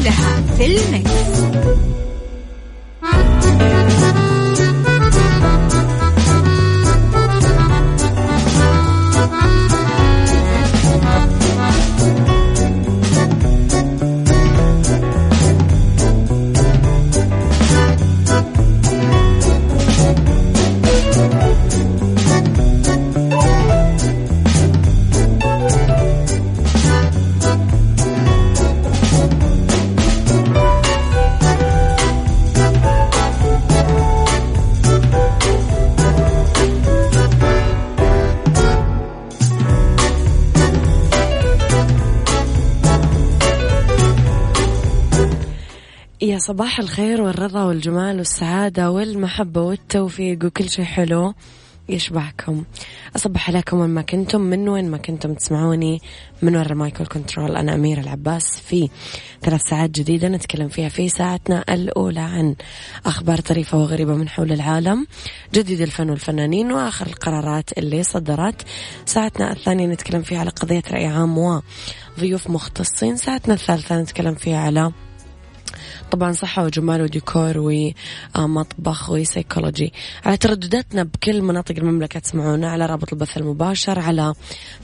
كلها في المكس. صباح الخير والرضا والجمال والسعادة والمحبة والتوفيق وكل شيء حلو يشبهكم أصبح عليكم وين ما كنتم من وين ما كنتم تسمعوني من وراء المايكل كنترول أنا أميرة العباس في ثلاث ساعات جديدة نتكلم فيها في ساعتنا الأولى عن أخبار طريفة وغريبة من حول العالم جديد الفن والفنانين وآخر القرارات اللي صدرت. ساعتنا الثانية نتكلم فيها على قضية رأي عام وضيوف مختصين. ساعتنا الثالثة نتكلم فيها على طبعا صحة وجمال وديكور ومطبخ وسيكولوجي. على تردداتنا بكل مناطق المملكة تسمعونا على رابط البث المباشر على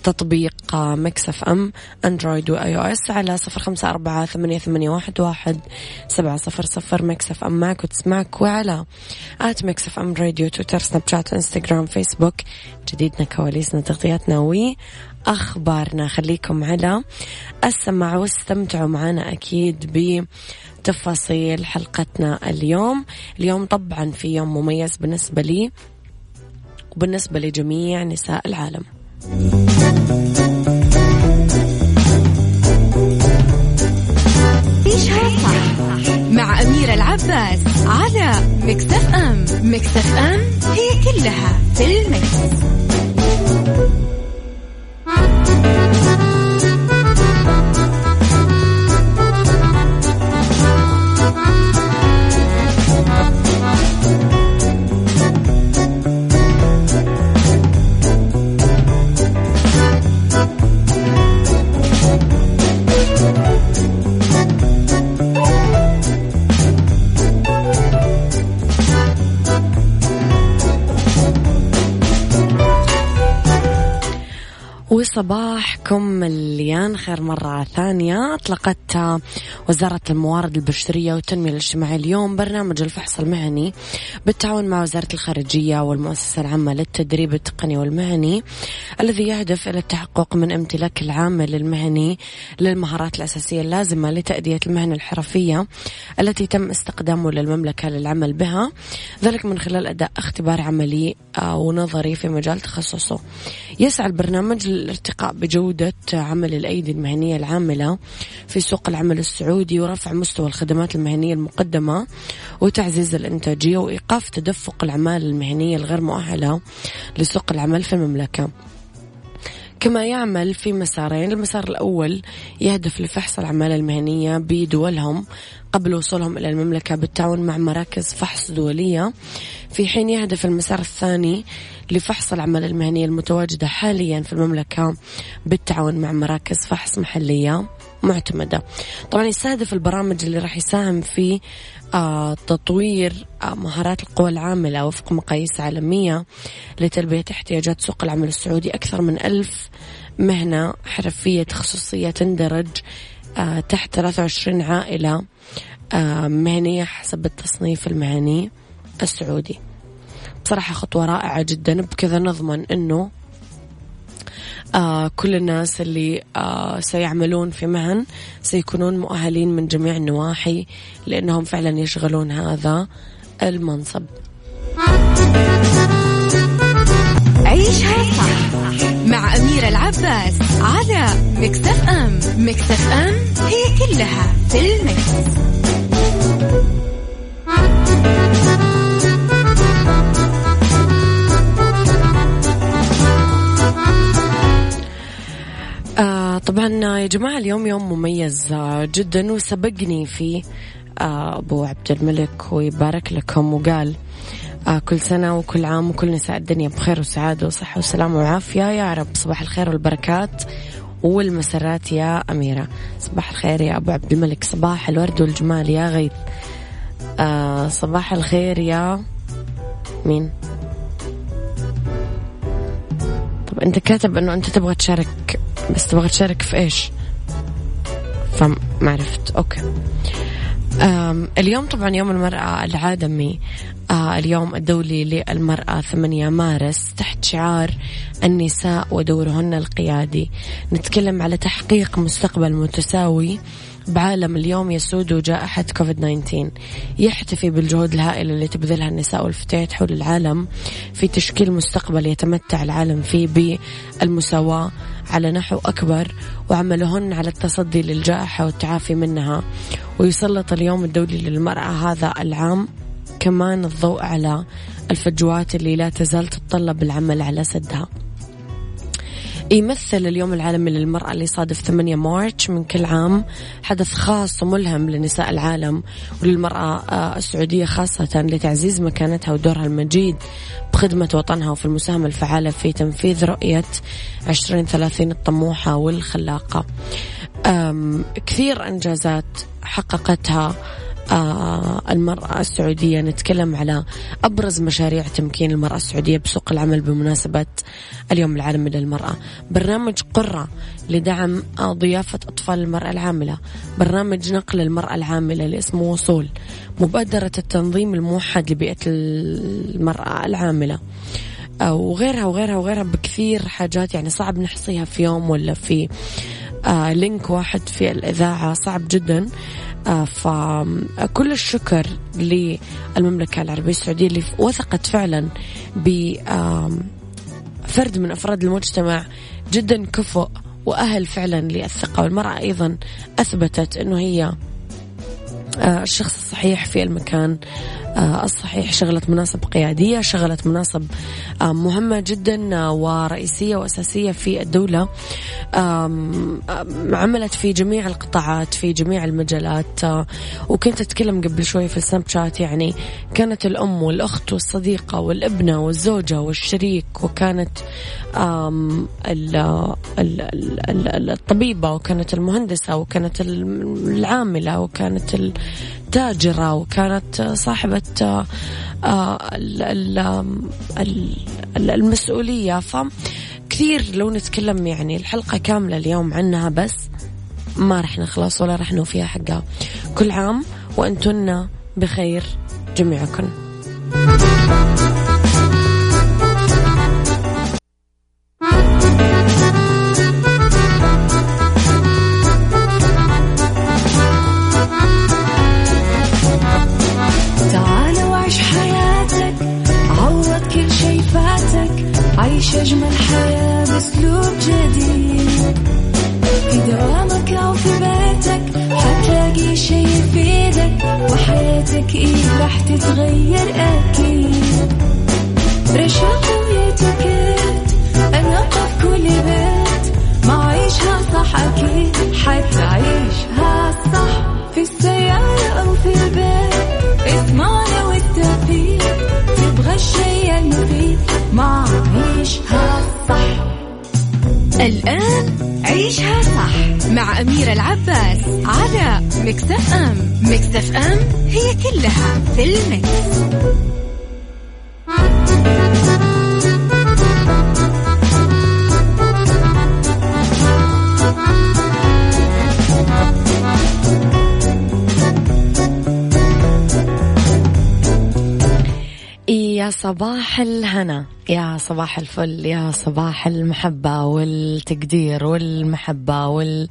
تطبيق Mix FM Android و iOS على صفر خمسة أربعة ثمانية, ثمانية واحد, واحد سبعة صفر صفر. Mix FM معك وتسمعك وعلى at Mix FM Radio تويتر سناب شات إنستغرام فيسبوك. جديدنا كواليسنا تغطياتنا وي أخبارنا خليكم على السمع واستمتعوا معنا أكيد بتفاصيل حلقتنا اليوم. اليوم طبعا في يوم مميز بالنسبة لي وبالنسبة لجميع نساء العالم. صح مع أميرة العباس على مكتف أم. مكتف أم هي كلها في المكس. مليان خير مرة ثانية. أطلقت وزارة الموارد البشرية والتنمية الاجتماعية اليوم برنامج الفحص المهني بالتعاون مع وزارة الخارجية والمؤسسة العامة للتدريب التقني والمهني الذي يهدف إلى التحقق من امتلاك العامل المهني للمهارات الأساسية اللازمة لتأدية المهنة الحرفية التي تم استقدامه للمملكة للعمل بها ذلك من خلال أداء اختبار عملي آه، ونظري في مجال تخصصه. يسعى البرنامج للارتقاء بجودة عمل الأيدي المهنية العاملة في سوق العمل السعودي ورفع مستوى الخدمات المهنية المقدمة وتعزيز الإنتاجية وإيقاف تدفق الأعمال المهنية الغير مؤهلة لسوق العمل في المملكة. كما يعمل في مسارين المسار الأول يهدف لفحص الأعمال المهنية بدولهم قبل وصولهم إلى المملكة بالتعاون مع مراكز فحص دولية. في حين يهدف المسار الثاني لفحص الأعمال المهنية المتواجدة حاليا في المملكة بالتعاون مع مراكز فحص محلية معتمدة. طبعا يستهدف البرامج اللي راح يساهم في آه تطوير آه مهارات القوى العاملة وفق مقاييس عالمية لتلبية احتياجات سوق العمل السعودي. أكثر من ألف مهنة حرفية تخصصية تندرج آه تحت 23 عائلة مهنية حسب التصنيف المهني السعودي. بصراحة خطوة رائعة جدا بكذا نضمن أنه آه كل الناس اللي آه سيعملون في مهن سيكونون مؤهلين من جميع النواحي لأنهم فعلا يشغلون هذا المنصب عيشها صح مع أميرة العباس على مكتف أم مكتف أم هي كلها في المكتف. طبعا يا جماعة اليوم يوم مميز آه جدا وسبقني فيه آه أبو عبد الملك ويبارك لكم. وقال آه كل سنة وكل عام وكل نساء الدنيا بخير وسعادة وصحة وسلامة وعافية. يا رب صباح الخير والبركات والمسرات يا أميرة. صباح الخير يا أبو عبد الملك. صباح الورد والجمال يا غيث. آه صباح الخير يا مين؟ طب أنت كاتب أنه أنت تبغى تشارك بس تبغى تشارك في إيش؟ فما عرفت. أوكي. أم اليوم طبعا يوم المرأة العالمي. آه اليوم الدولي للمرأة 8 مارس تحت شعار النساء ودورهن القيادي. نتكلم على تحقيق مستقبل متساوي بعالم اليوم يسود جائحة كوفيد 19 يحتفي بالجهود الهائلة اللي تبذلها النساء والفتيات حول العالم في تشكيل مستقبل يتمتع العالم فيه بالمساواة على نحو أكبر وعملهن على التصدي للجائحة والتعافي منها ويسلط اليوم الدولي للمرأة هذا العام كمان الضوء على الفجوات اللي لا تزال تتطلب العمل على سدها. يمثل اليوم العالمي للمرأة اللي صادف 8 مارش من كل عام. حدث خاص وملهم لنساء العالم وللمرأة آه، السعودية خاصة لتعزيز مكانتها ودورها المجيد بخدمة وطنها وفي المساهمة الفعالة في تنفيذ رؤية 2030 الطموحة والخلاقة. كثير إنجازات حققتها المرأة السعودية. نتكلم على أبرز مشاريع تمكين المرأة السعودية بسوق العمل بمناسبة اليوم العالمي للمرأة برنامج قرة لدعم ضيافة أطفال المرأة العاملة. برنامج نقل المرأة العاملة اللي اسمه وصول. مبادرة التنظيم الموحد لبيئة المرأة العاملة. آه، وغيرها وغيرها وغيرها بكثير حاجات يعني صعب نحصيها في يوم ولا في آه لينك واحد في الإذاعة. صعب جدا. آه فكل الشكر للمملكة العربية السعودية اللي وثقت فعلا بفرد من أفراد المجتمع جدا كفؤ وأهل فعلا للثقة. والمرأة أيضا أثبتت أنه هي آه، الشخص الصحيح في المكان. آه، الصحيح شغلت مناصب قيادية شغلت مناصب آه، مهمة جدا ورئيسية وأساسية في الدولة. عملت في جميع القطاعات في جميع المجالات. وكنت أتكلم قبل شوي في السناب شات يعني كانت الأم والأخت والصديقة والابنة والزوجة والشريك وكانت الطبيبة وكانت المهندسة وكانت العاملة وكانت التاجرة وكانت صاحبة آه، المسؤولية. فكثير لو نتكلم يعني الحلقة كاملة اليوم عنها بس ما رح نخلص ولا رح نوفيها حقها. كل عام وأنتن بخير جميعكم أو في البيت اسمعنا والتوفيق تبغى الشيء المفيد ما عيشها صح الآن عيشها صح مع أميرة العباس على مكتف أم مكتف أم هي كلها في المكس. يا صباح الهنا يا صباح الفل يا صباح المحبة والتقدير والمحبة وال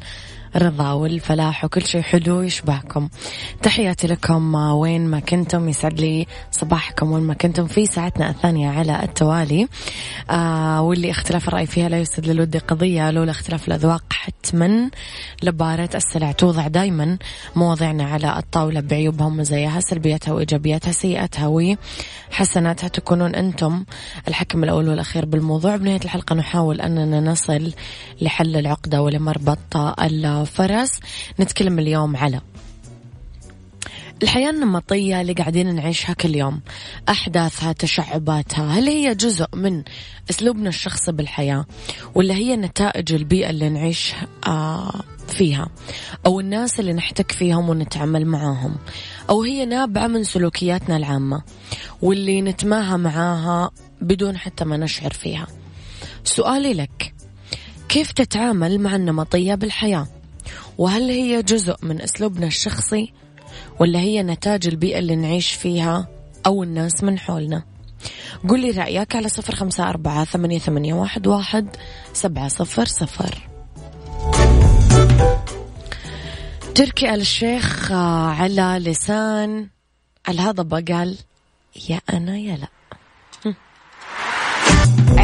الرضا والفلاح وكل شيء حلو يشبهكم. تحياتي لكم وين ما كنتم يسعد لي صباحكم وين ما كنتم في ساعتنا الثانية على التوالي. آه واللي اختلاف الرأي فيها لا يسد للود قضية لولا اختلاف الأذواق حتما لبارة السلع توضع دايما مواضيعنا على الطاولة بعيوبها ومزاياها سلبياتها وإيجابياتها سيئاتها وحسناتها. تكونون أنتم الحكم الأول والأخير بالموضوع. بنهاية الحلقة نحاول أننا نصل لحل العقدة ولمربط الفرس نتكلم اليوم على الحياة النمطية اللي قاعدين نعيشها كل يوم أحداثها تشعباتها هل هي جزء من أسلوبنا الشخصي بالحياة ولا هي نتائج البيئة اللي نعيش آه فيها أو الناس اللي نحتك فيهم ونتعامل معاهم أو هي نابعة من سلوكياتنا العامة واللي نتماهى معاها بدون حتى ما نشعر فيها. سؤالي لك كيف تتعامل مع النمطية بالحياة؟ وهل هي جزء من أسلوبنا الشخصي ولا هي نتاج البيئة اللي نعيش فيها أو الناس من حولنا؟ قل لي رأيك على صفر خمسة أربعة ثمانية, ثمانية واحد, واحد سبعة صفر صفر. تركي الشيخ على لسان الهضبة قال يا أنا يا لا؟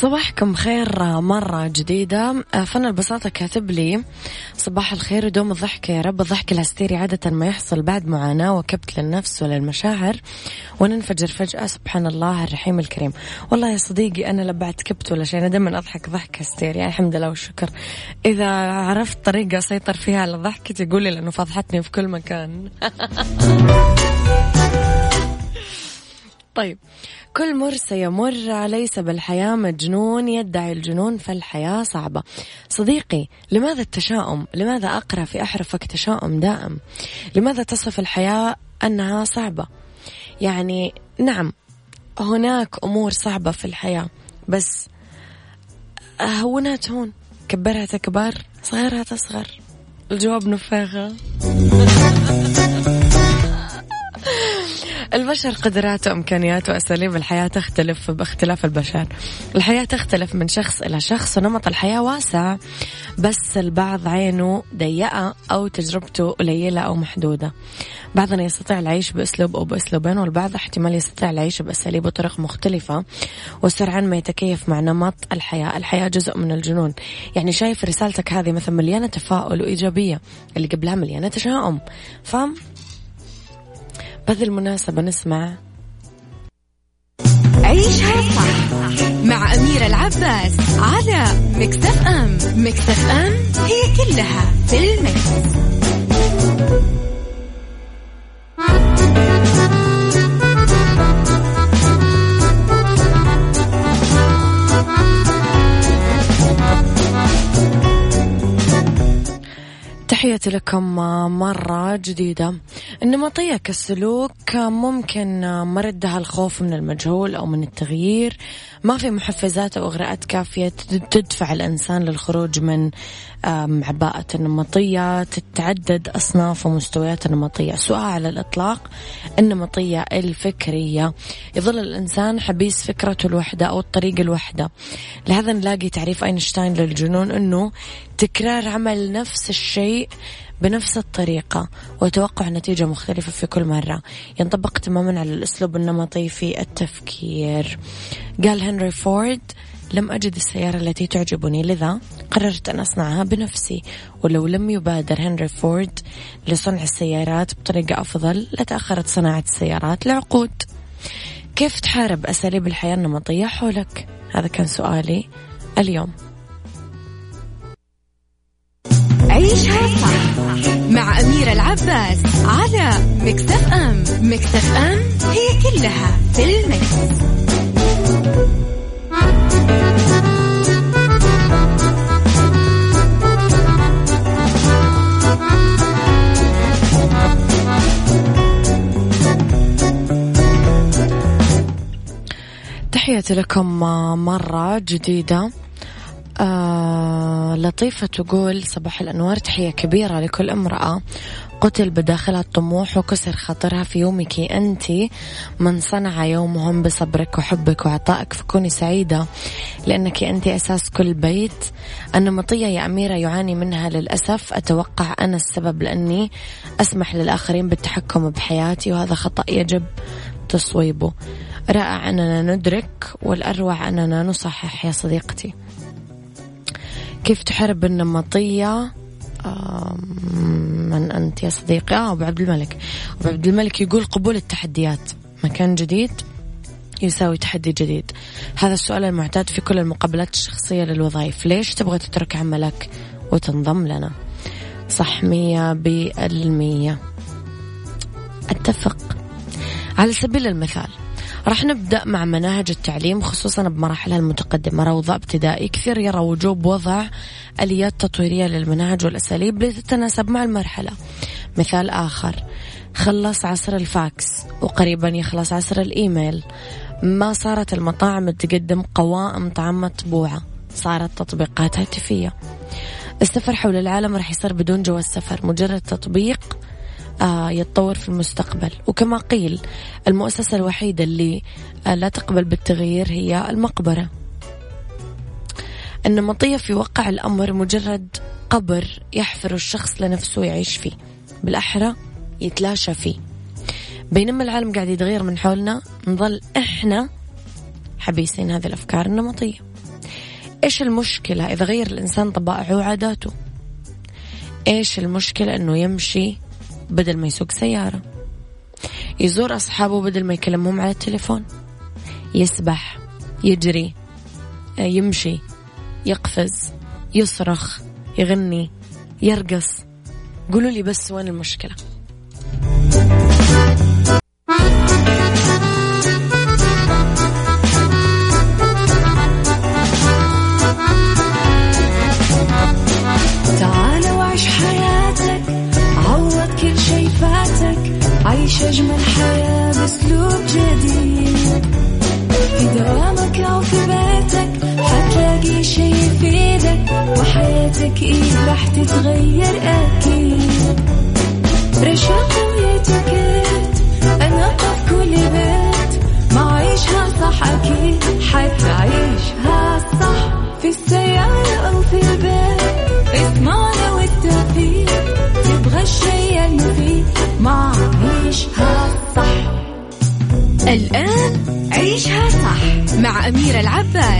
صباحكم خير مرة جديدة. فن البساطة كاتب لي صباح الخير ودوم الضحك يا رب. الضحك الهستيري عادة ما يحصل بعد معاناة وكبت للنفس وللمشاعر وننفجر فجأة. سبحان الله الرحيم الكريم. والله يا صديقي أنا لا بعد كبت ولا شيء أنا دائما أضحك ضحك هستيري. يعني الحمد لله والشكر. إذا عرفت طريقة أسيطر فيها على ضحكتي قولي لأنه فضحتني في كل مكان. طيب. كل مر سيمر ليس بالحياة مجنون يدعي الجنون فالحياة صعبة. صديقي لماذا التشاؤم؟ لماذا أقرأ في أحرفك تشاؤم دائم؟ لماذا تصف الحياة أنها صعبة؟ يعني نعم هناك أمور صعبة في الحياة بس هونها تهون كبرها تكبر صغيرها تصغر. الجواب نفاخة. البشر قدرات وإمكانيات وأساليب الحياة تختلف باختلاف البشر. الحياة تختلف من شخص إلى شخص ونمط الحياة واسع بس البعض عينه ضيقة أو تجربته قليلة أو محدودة. بعضنا يستطيع العيش بأسلوب أو بأسلوبين والبعض احتمال يستطيع العيش بأساليب وطرق مختلفة وسرعان ما يتكيف مع نمط الحياة. الحياة جزء من الجنون. يعني شايف رسالتك هذه مثلا مليانة تفاؤل وإيجابية اللي قبلها مليانة تشاؤم. فاهم؟ بهذه المناسبة نسمع عيشها صح مع أميرة العباس على مكتف أم مكتف أم هي كلها في المكس. تحياتي لكم مرة جديدة. النمطية كالسلوك ممكن مردها الخوف من المجهول أو من التغيير. ما في محفزات أو إغراءات كافية تدفع الإنسان للخروج من عباءة النمطية تتعدد أصناف ومستويات النمطية سؤال على الإطلاق النمطية الفكرية. يظل الإنسان حبيس فكرته الوحدة أو الطريقة الوحدة. لهذا نلاقي تعريف أينشتاين للجنون أنه تكرار عمل نفس الشيء بنفس الطريقة وتوقع نتيجة مختلفة في كل مرة. ينطبق تماما على الأسلوب النمطي في التفكير. قال هنري فورد لم أجد السيارة التي تعجبني. لذا؟ قررت أن أصنعها بنفسي ولو لم يبادر هنري فورد لصنع السيارات بطريقة أفضل لتأخرت صناعة السيارات لعقود كيف تحارب أساليب الحياة النمطية حولك؟ هذا كان سؤالي اليوم عيشها صح مع أميرة العباس على مكتف أم مكتف أم هي كلها في المكس. تحياتي لكم مرة جديدة. آه لطيفة تقول صباح الأنوار تحية كبيرة لكل امرأة. قتل بداخلها الطموح وكسر خاطرها في يومك أنت. من صنع يومهم بصبرك وحبك وعطائك فكوني سعيدة لأنك أنت أساس كل بيت. النمطية يا أميرة يعاني منها للأسف. أتوقع أنا السبب لأني أسمح للآخرين بالتحكم بحياتي وهذا خطأ يجب تصويبه. رائع أننا ندرك والأروع أننا نصحح يا صديقتي. كيف تحارب النمطية؟ من أنت يا صديقي؟ آه أبو عبد الملك. أبو عبد الملك يقول قبول التحديات. مكان جديد يساوي تحدي جديد. هذا السؤال المعتاد في كل المقابلات الشخصية للوظائف. ليش تبغى تترك عملك وتنضم لنا؟ صح مية بإلمية. أتفق. على سبيل المثال راح نبدأ مع مناهج التعليم خصوصا بمراحلها المتقدمة روضة ابتدائي. كثير يرى وجوب وضع آليات تطويرية للمناهج والأساليب لتتناسب مع المرحلة. مثال آخر خلص عصر الفاكس وقريبا يخلص عصر الإيميل. ما صارت المطاعم تقدم قوائم طعام مطبوعة صارت تطبيقات هاتفية. السفر حول العالم راح يصير بدون جواز سفر مجرد تطبيق يتطور في المستقبل. وكما قيل المؤسسة الوحيدة اللي آه، لا تقبل بالتغيير هي المقبرة. النمطية في واقع الأمر مجرد قبر يحفر الشخص لنفسه يعيش فيه. بالأحرى يتلاشى فيه. بينما العالم قاعد يتغير من حولنا نظل إحنا حبيسين هذه الأفكار. النمطية إيش المشكلة؟ إذا غير الإنسان طبائعه وعاداته. إيش المشكلة؟ أنه يمشي بدل ما يسوق سيارة. يزور أصحابه بدل ما يكلمهم على التليفون. يسبح يجري يمشي يقفز يصرخ يغني يرقص. قولوا لي بس وين المشكلة. إيه راح تتغير أكيد. رشاق ويتوكيت أنا في كل بيت. ما عيشها صح أكيد. حتعيشها صح. في السيارة أو في البيت. اسمعنا والتوفيق. تبغى الشي المفيد. ما عيشها صح. الآن عيشها صح. مع أميرة العباس.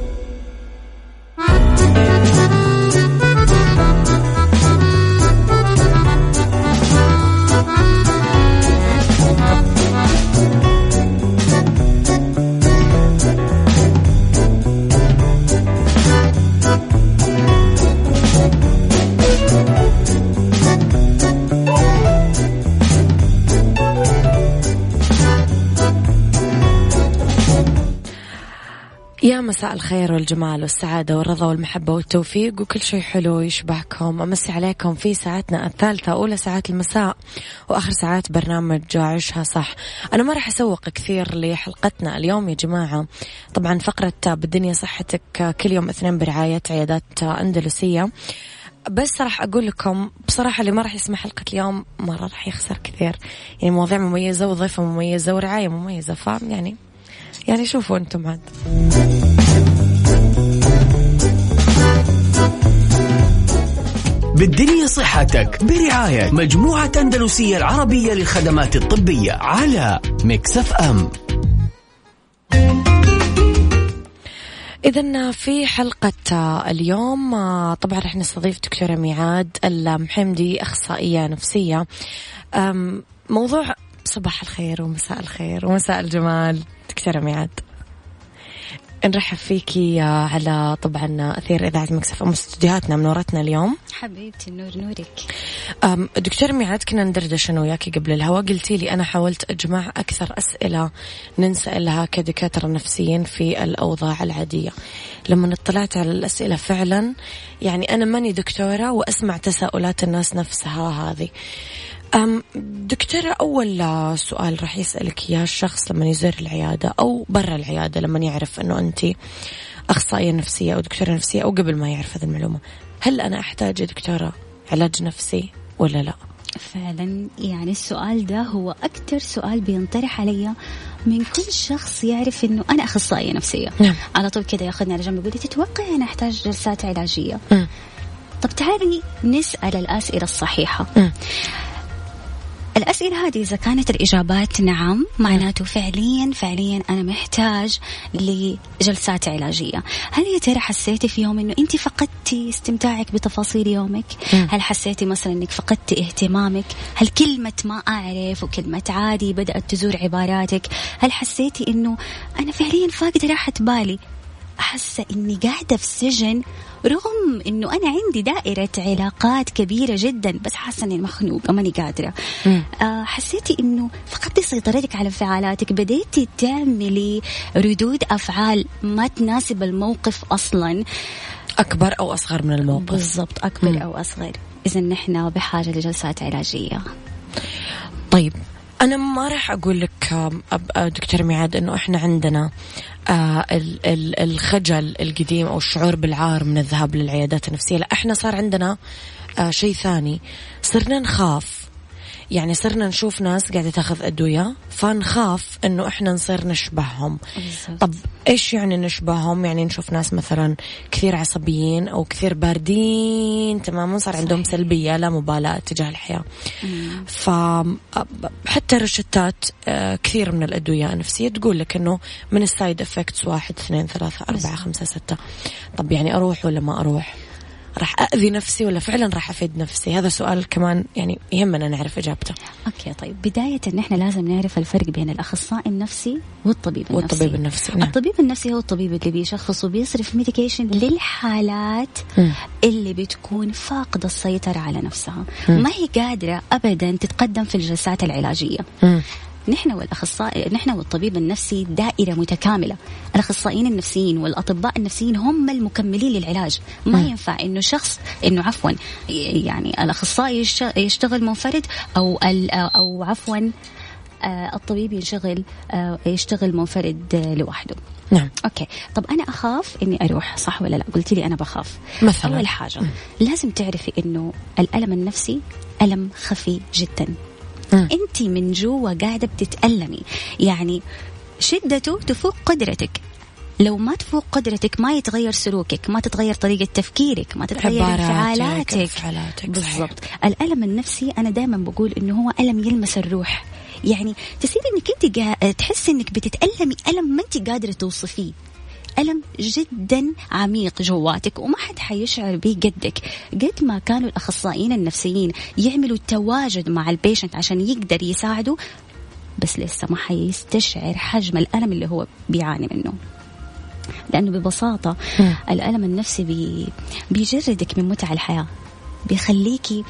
مساء الخير والجمال والسعادة والرضا والمحبة والتوفيق وكل شيء حلو يشبهكم. أمسي عليكم في ساعتنا الثالثة أولى ساعات المساء وآخر ساعات برنامج عيشها صح. أنا ما راح أسوق كثير لحلقتنا اليوم يا جماعة. طبعا فقرة بالدنيا صحتك كل يوم اثنين برعاية عيادات أندلسية. بس راح أقول لكم بصراحة اللي ما راح يسمع حلقة اليوم مرة راح يخسر كثير. يعني مواضيع مميزة وضيفة مميزة ورعاية مميزة فاهم يعني؟ يعني شوفوا أنتم عاد. بالدنيا صحتك برعاية مجموعة أندلسية العربية للخدمات الطبية على مكسف أم. إذا في حلقة اليوم طبعا رح نستضيف دكتورة ميعاد المحمدي أخصائية نفسية. موضوع صباح الخير ومساء الخير ومساء الجمال دكتورة ميعاد. نرحب فيكي على طبعا أثير إذاعة مكسف أم استديوهاتنا منورتنا اليوم. حبيبتي النور نورك. دكتور ميعاد كنا ندردش أنا وياكي قبل الهواء. قلتي لي أنا حاولت أجمع أكثر أسئلة ننسألها كدكاترة نفسيين في الأوضاع العادية. لما اطلعت على الأسئلة فعلا يعني أنا ماني دكتورة وأسمع تساؤلات الناس نفسها هذه. دكتورة أول سؤال راح يسألك إياه الشخص لما يزور العيادة أو برا العيادة لما يعرف أنه أنت أخصائية نفسية أو دكتورة نفسية أو قبل ما يعرف هذه المعلومة هل أنا أحتاج يا دكتورة علاج نفسي ولا لا؟ فعلا يعني السؤال ده هو أكثر سؤال بينطرح علي من كل شخص يعرف إنه أنا أخصائية نفسية نعم. على طول كده ياخذني على جنب يقول لي تتوقعي أنا أحتاج جلسات علاجية مم. طب تعالي نسأل الأسئلة الصحيحة مم. الأسئلة هذه إذا كانت الإجابات نعم معناته فعليا فعليا أنا محتاج لجلسات علاجية. هل يا ترى حسيتي في يوم أنه أنت فقدتي استمتاعك بتفاصيل يومك؟ مم. هل حسيتي مثلا أنك فقدتي اهتمامك؟ هل كلمة ما أعرف وكلمة عادي بدأت تزور عباراتك؟ هل حسيتي أنه أنا فعليا فاقدة راحة بالي؟ حاسة إني قاعدة في سجن رغم إنه أنا عندي دائرة علاقات كبيرة جدا بس حاسة إني مخنوقة ماني قادرة. مم. آه حسيتي إنه فقدتي سيطرتك على انفعالاتك بديتي تعملي ردود أفعال ما تناسب الموقف أصلا. أكبر أو أصغر من الموقف. بالضبط أكبر مم. أو أصغر. إذا نحن بحاجة لجلسات علاجية. طيب أنا ما راح أقول لك آه، دكتور ميعاد إنه إحنا عندنا آه ال- ال- الخجل القديم أو الشعور بالعار من الذهاب للعيادات النفسية. لا إحنا صار عندنا آه شيء ثاني. صرنا نخاف. يعني صرنا نشوف ناس قاعدة تاخذ أدوية فنخاف إنه إحنا نصير نشبههم. طب إيش يعني نشبههم؟ يعني نشوف ناس مثلا كثير عصبيين أو كثير باردين تماما؟ صار عندهم سلبية لا مبالاة تجاه الحياة. فحتى روشتات آه، كثير من الأدوية النفسية تقول لك أنه من ال side effects واحد اثنين ثلاثة أربعة خمسة ستة. طب يعني أروح ولا ما أروح؟ راح أذي نفسي ولا فعلا راح أفيد نفسي؟ هذا سؤال كمان يعني يهمنا نعرف إجابته. okay طيب. بداية نحن لازم نعرف الفرق بين الأخصائي النفسي والطبيب النفسي. والطبيب النفسي نعم. الطبيب النفسي هو الطبيب اللي بيشخص وبيصرف medication للحالات مم. اللي بتكون فاقدة السيطرة على نفسها. ما هي قادرة ابدا تتقدم في الجلسات العلاجية. مم. نحن والأخصائي نحن والطبيب النفسي دائرة متكاملة، الأخصائيين النفسيين والأطباء النفسيين هم المكملين للعلاج، ما مم. ينفع إنه شخص إنه عفوا يعني الأخصائي يش- يشتغل منفرد أو ال- أو عفوا آه، الطبيب ينشغل آه، يشتغل منفرد آه، لوحده. نعم أوكي طب أنا أخاف إني أروح صح ولا لا قلت لي أنا بخاف مثلاً. أول حاجة لازم تعرفي إنه الألم النفسي ألم خفي جدا. انت من جوا قاعدة بتتألمي. يعني شدته تفوق قدرتك. لو ما تفوق قدرتك ما يتغير سلوكك ما تتغير طريقة تفكيرك ما تتغير انفعالاتك. انفعالاتك،. بالضبط. الألم النفسي أنا دائما بقول إنه هو ألم يلمس الروح. يعني تصير إنك أنت قا- تحسي إنك بتتألمي ألم ما أنت قادرة توصفيه. ألم جدا عميق جواتك وما حد حيشعر به قدك. قد ما كانوا الأخصائيين النفسيين يعملوا تواجد مع ال patient عشان يقدر يساعده بس لسه ما حيستشعر حجم الألم اللي هو بيعاني منه. لأنه ببساطة. الألم النفسي بي بيجردك من متع الحياة بيخليكي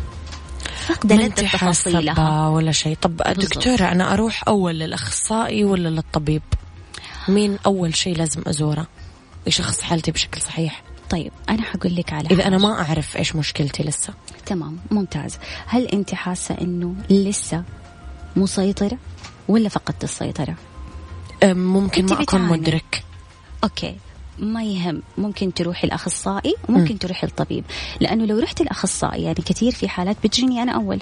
لذة انت تفاصيلها. ولا شيء. طب بالضبط. دكتورة أنا أروح أول للأخصائي ولا للطبيب؟ مين أول شيء لازم أزوره؟ يشخص حالتي بشكل صحيح. طيب أنا حقول لك على إذا أنا حاجة. ما أعرف إيش مشكلتي لسه. تمام ممتاز. هل أنت حاسة أنه لسه مسيطرة ولا فقدت السيطرة؟ أم، ممكن ما بتعاني. مدرك. أوكي. ما يهم. ممكن تروحي الأخصائي وممكن تروحي الطبيب. لأنه لو رحت الأخصائي يعني كثير في حالات بتجيني أنا أول.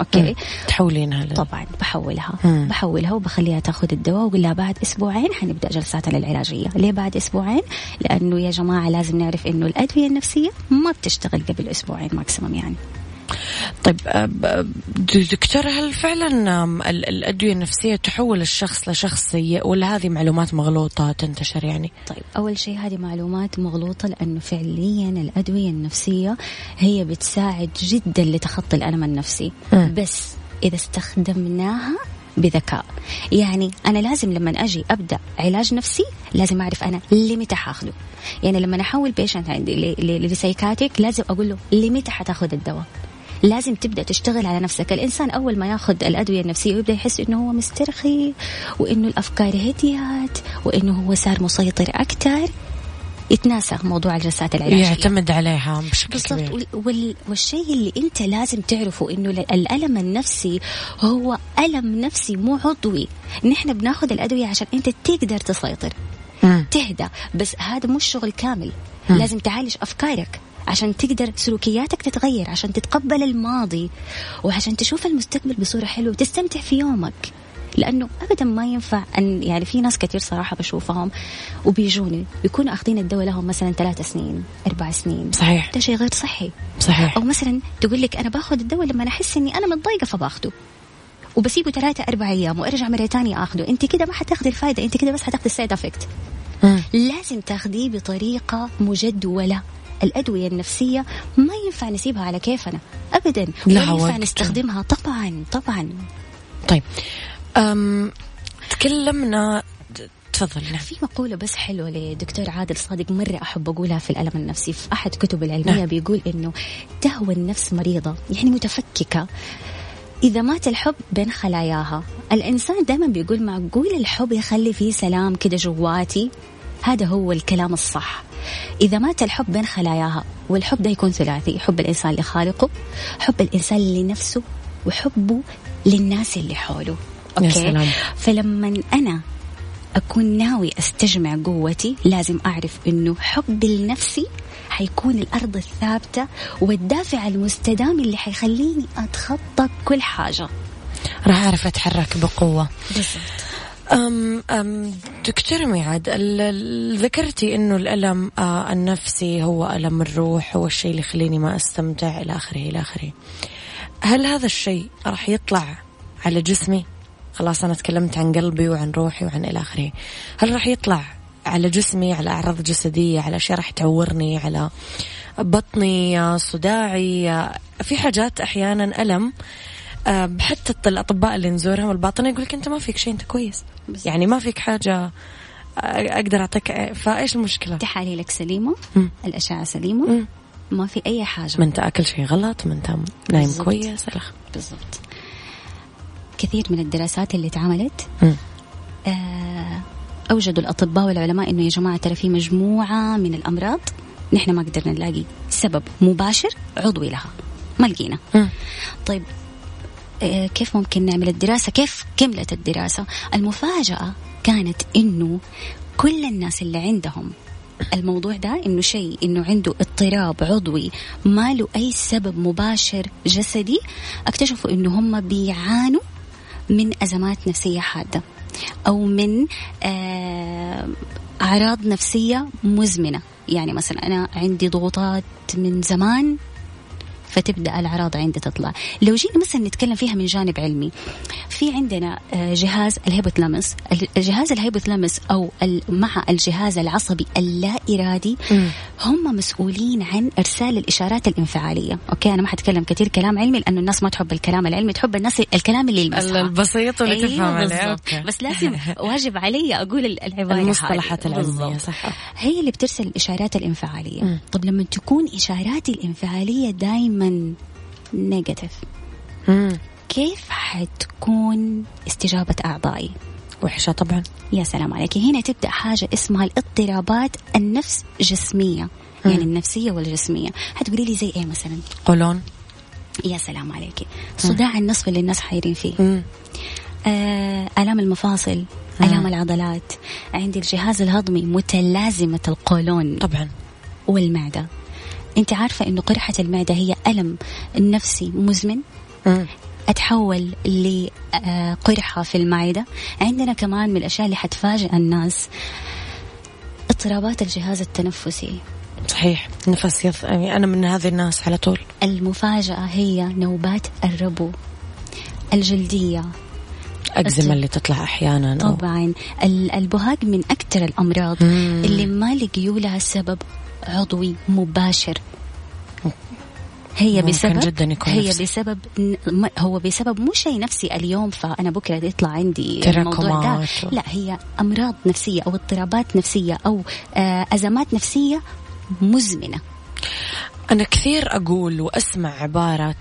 okay. تحولينها لل- طبعا بحولها. مم. بحولها وبخليها تأخذ الدواء وأقول لها بعد أسبوعين حنبدأ جلساتنا العلاجية. ليه بعد أسبوعين؟ لأنه يا جماعة لازم نعرف إنه الأدوية النفسية ما بتشتغل قبل أسبوعين maximum يعني. طيب أه، ب- د- دكتورة هل فعلا الأدوية النفسية تحول الشخص لشخص سيء ولا هذه معلومات مغلوطة تنتشر يعني؟ طيب أول شيء هذه معلومات مغلوطة لأنه فعليا الأدوية النفسية هي بتساعد جدا لتخطي الألم النفسي. مم. بس إذا استخدمناها بذكاء. يعني أنا لازم لما أجي أبدأ علاج نفسي لازم أعرف أنا لمتى حاخده. يعني لما أحول patient عندي ل- ل- ل psychiatric لازم أقول له لمتى حتاخذ الدواء. لازم تبدأ تشتغل على نفسك. الإنسان أول ما ياخذ الأدوية النفسية ويبدأ يحس إنه هو مسترخي وإنه الأفكار هديت وإنه هو صار مسيطر أكثر يتناسى موضوع الجلسات العلاجية. يعتمد عليها بشكل بالضبط. كبير. وال- وال... والشيء اللي أنت لازم تعرفه إنه ال- الألم النفسي هو ألم نفسي مو عضوي. نحن بناخذ الأدوية عشان أنت تقدر تسيطر. تهدى. بس هذا مش شغل كامل. لازم تعالج أفكارك. عشان تقدر سلوكياتك تتغير عشان تتقبل الماضي وعشان تشوف المستقبل بصورة حلوة وتستمتع في يومك. لأنه ابدا ما ينفع ان يعني في ناس كثير صراحة بشوفهم وبيجوني بيكونوا أخذين الدواء لهم مثلا ثلاث سنين أربع سنين. صحيح. ده شيء غير صحي. صحيح. أو مثلا تقول لك أنا باخذ الدواء لما أحس إني أنا متضايقة فباخذه وبسيبه ثلاثة أربع أيام وأرجع مرة تانية أخذه أنت كده ما حتاخذي الفائدة أنت كده بس حتاخذي ال side effect مم. لازم تاخذيه بطريقة مجدولة. الأدوية النفسية ما ينفع نسيبها على كيفنا أبدا. لها ولا ينفع. نستخدمها. طبعا طبعا. طيب أم تكلمنا تفضل. نعم. في مقولة بس حلوة لدكتور عادل صادق مرة أحب أقولها في الألم النفسي. في أحد كتب العلمية نعم. بيقول إنه تهوى النفس مريضة يعني متفككة. إذا مات الحب بين خلاياها. الإنسان دائما بيقول معقول الحب يخلي فيه سلام كده جواتي؟ هذا هو الكلام الصح. إذا مات الحب بين خلاياها والحب ده يكون ثلاثي حب الإنسان لخالقه حب الإنسان لنفسه وحبه للناس اللي حوله. يا سلام. فلما أنا أكون ناوي أستجمع قوتي لازم أعرف أنه حبي لنفسي حيكون الأرض الثابتة والدافع المستدام اللي حيخليني أتخطى كل حاجة. راح أعرف أتحرك بقوة. بالضبط. أم أم دكتور ميعاد ذكرتي إنه الألم آه النفسي هو ألم الروح هو الشيء اللي يخليني ما أستمتع إلى آخره إلى آخره. هل هذا الشيء راح يطلع على جسمي؟ خلاص أنا تكلمت عن قلبي وعن روحي وعن إلى آخره. هل راح يطلع على جسمي على أعراض جسدية على اشياء راح تعورني على بطني صداعي في حاجات أحيانا ألم حتى الأطباء اللي نزورهم الباطنه يقول لك أنت ما فيك شيء أنت كويس بالضبط. يعني ما فيك حاجة آه، أقدر أعطيك فإيش المشكلة؟ تحاليلك. الأشعة سليمة مم. ما في أي حاجة ما أنت أكل شيء غلط ما أنت نايم. كويس بالضبط كثير من الدراسات اللي اتعملت. آه، أوجدوا الأطباء والعلماء إنه يا جماعة ترى في مجموعة من الأمراض نحن ما قدرنا نلاقي سبب مباشر عضوي لها ما لقينا. طيب آه، كيف ممكن نعمل الدراسة؟ كيف كملت الدراسة؟ المفاجأة كانت إنه كل الناس اللي عندهم الموضوع ده إنه شيء إنه عنده اضطراب عضوي ما له أي سبب مباشر جسدي اكتشفوا إنه هم بيعانوا من أزمات نفسية حادة أو من آه، أعراض نفسية مزمنة. يعني مثلا أنا عندي ضغوطات من زمان فتبدأ الأعراض عندي تطلع لو جينا مثلا نتكلم فيها من جانب علمي في عندنا آه، جهاز الهيبوثلامس الجهاز الهيبوثلامس أو مع الجهاز العصبي اللا ارادي. هم مسؤولين عن إرسال الإشارات الانفعالية أوكي أنا ما حتكلم كثير كلام علمي لأنه الناس ما تحب الكلام العلمي تحب الناس الكلام اللي يلمسها البسيط واللي أيوة تفهم عليه. بس لازم واجب علي أقول ال- العبارة المصطلحات. العلمية. صح هي اللي بترسل الإشارات الانفعالية. طب لما تكون إشاراتي الانفعالية دائما نيجاتيف مم. كيف حتكون استجابة أعضائي؟ وحشة طبعا. يا سلام عليك. هنا تبدأ حاجة اسمها الاضطرابات النفس جسمية. يعني مم. النفسية والجسمية. حتقولي لي زي إيه مثلا؟ قولون. يا سلام عليك. صداع النصف اللي الناس حايرين فيه. مم. آه، آلام المفاصل آلام العضلات عندي الجهاز الهضمي متلازمة القولون طبعا. والمعدة. انت عارفة انه قرحة المعدة هي ألم نفسي مزمن؟ مم. أتحول لقرحة في المعدة. عندنا كمان من الأشياء اللي حتفاجئ الناس اضطرابات الجهاز التنفسي. صحيح. نفس يض... يعني أنا من هذه الناس على طول. المفاجأة هي نوبات الربو الجلدية. أكزيما اللي تطلع أحيانا طبعا. ال- البهاق من أكثر الأمراض مم. اللي ما لقيوا لها سبب عضوي مباشر هي بسبب جداً يكون هي نفسي. بسبب هو بسبب مو شيء نفسي اليوم فأنا بكرة يطلع عندي الموضوع ده لا هي أمراض نفسية أو اضطرابات نفسية أو آه أزمات نفسية مزمنة أنا كثير أقول وأسمع عبارة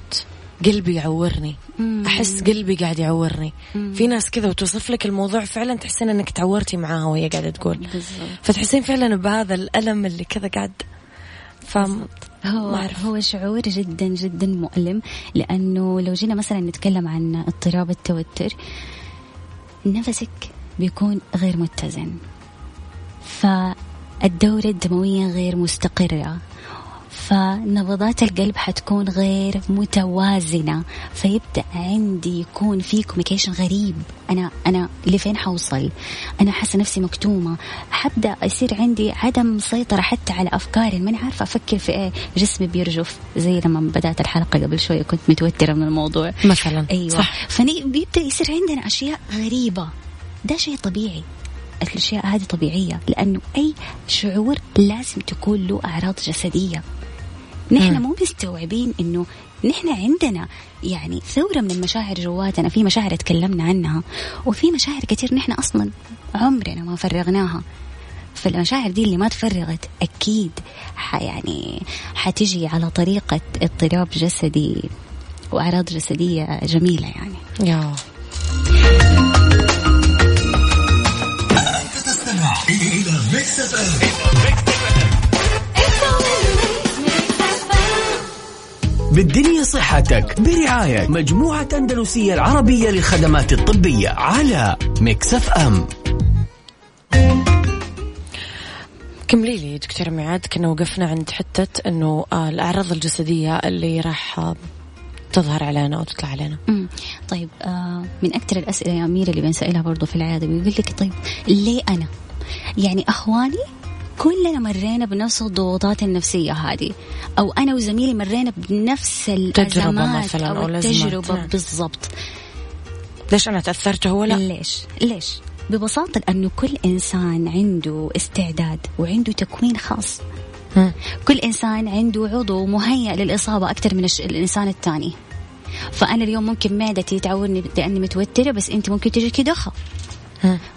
قلبي يعورني. أحس قلبي قاعد يعورني. في ناس كذا وتوصف لك الموضوع فعلا تحسين إنك تعورتي معاها وهي قاعدة تقول. بالضبط. فتحسين فعلا بهذا الألم اللي كذا قاعد. ف هو. هو شعور جدا جدا مؤلم لأنه لو جينا مثلا نتكلم عن اضطراب التوتر نفسك بيكون غير متزن. فالدورة الدموية غير مستقرة. فنبضات القلب حتكون غير متوازنة فيبدأ عندي يكون في كوميونيكيشن غريب. أنا أنا لفين حوصل؟ أنا حاسة نفسي مكتومة. حبدأ يصير عندي عدم سيطرة حتى على أفكاري. ماني عارفة أفكر في إيه. جسمي بيرجف زي لما بدأت الحلقة قبل شوية كنت متوترة من الموضوع. مثلا. أيوه. صح. فبيبدا يصير عندنا أشياء غريبة. ده شيء طبيعي. الأشياء هذه طبيعية لأنه أي شعور لازم تكون له أعراض جسدية. نحن. مو مستوعبين إنه نحن عندنا يعني ثورة من المشاعر جواتنا في مشاعر تكلمنا عنها وفي مشاعر كثير نحن أصلا عمرنا ما فرغناها. فالمشاعر دي اللي ما تفرغت أكيد ح يعني حتجي على طريقة اضطراب جسدي وأعراض جسدية جميلة يعني. يا. بالدنيا صحتك برعاية مجموعة أندلسية العربية للخدمات الطبية على Mix FM كملي لي دكتورة ميعاد كنا وقفنا عند حتة إنه آه الأعراض الجسدية اللي راح آه، تظهر علينا أو تطلع علينا مم. طيب آه من أكثر الأسئلة يا أميرة اللي بنسألها برضو في العيادة بيقول لك طيب ليه أنا؟ يعني أخواني كلنا مرينا بنفس الضغوطات النفسية هذه أو أنا وزميلي مرينا بنفس الأزمات مثلاً أو التجربة. بالضبط ليش أنا تأثرت هو لا ليش؟ ليش؟ ببساطة لأنه كل إنسان عنده استعداد وعنده تكوين خاص. كل إنسان عنده عضو مهيأ للإصابة أكثر من الإنسان الثاني فأنا اليوم ممكن معدتي تعورني لأني متوترة بس أنت ممكن تجيكي مم.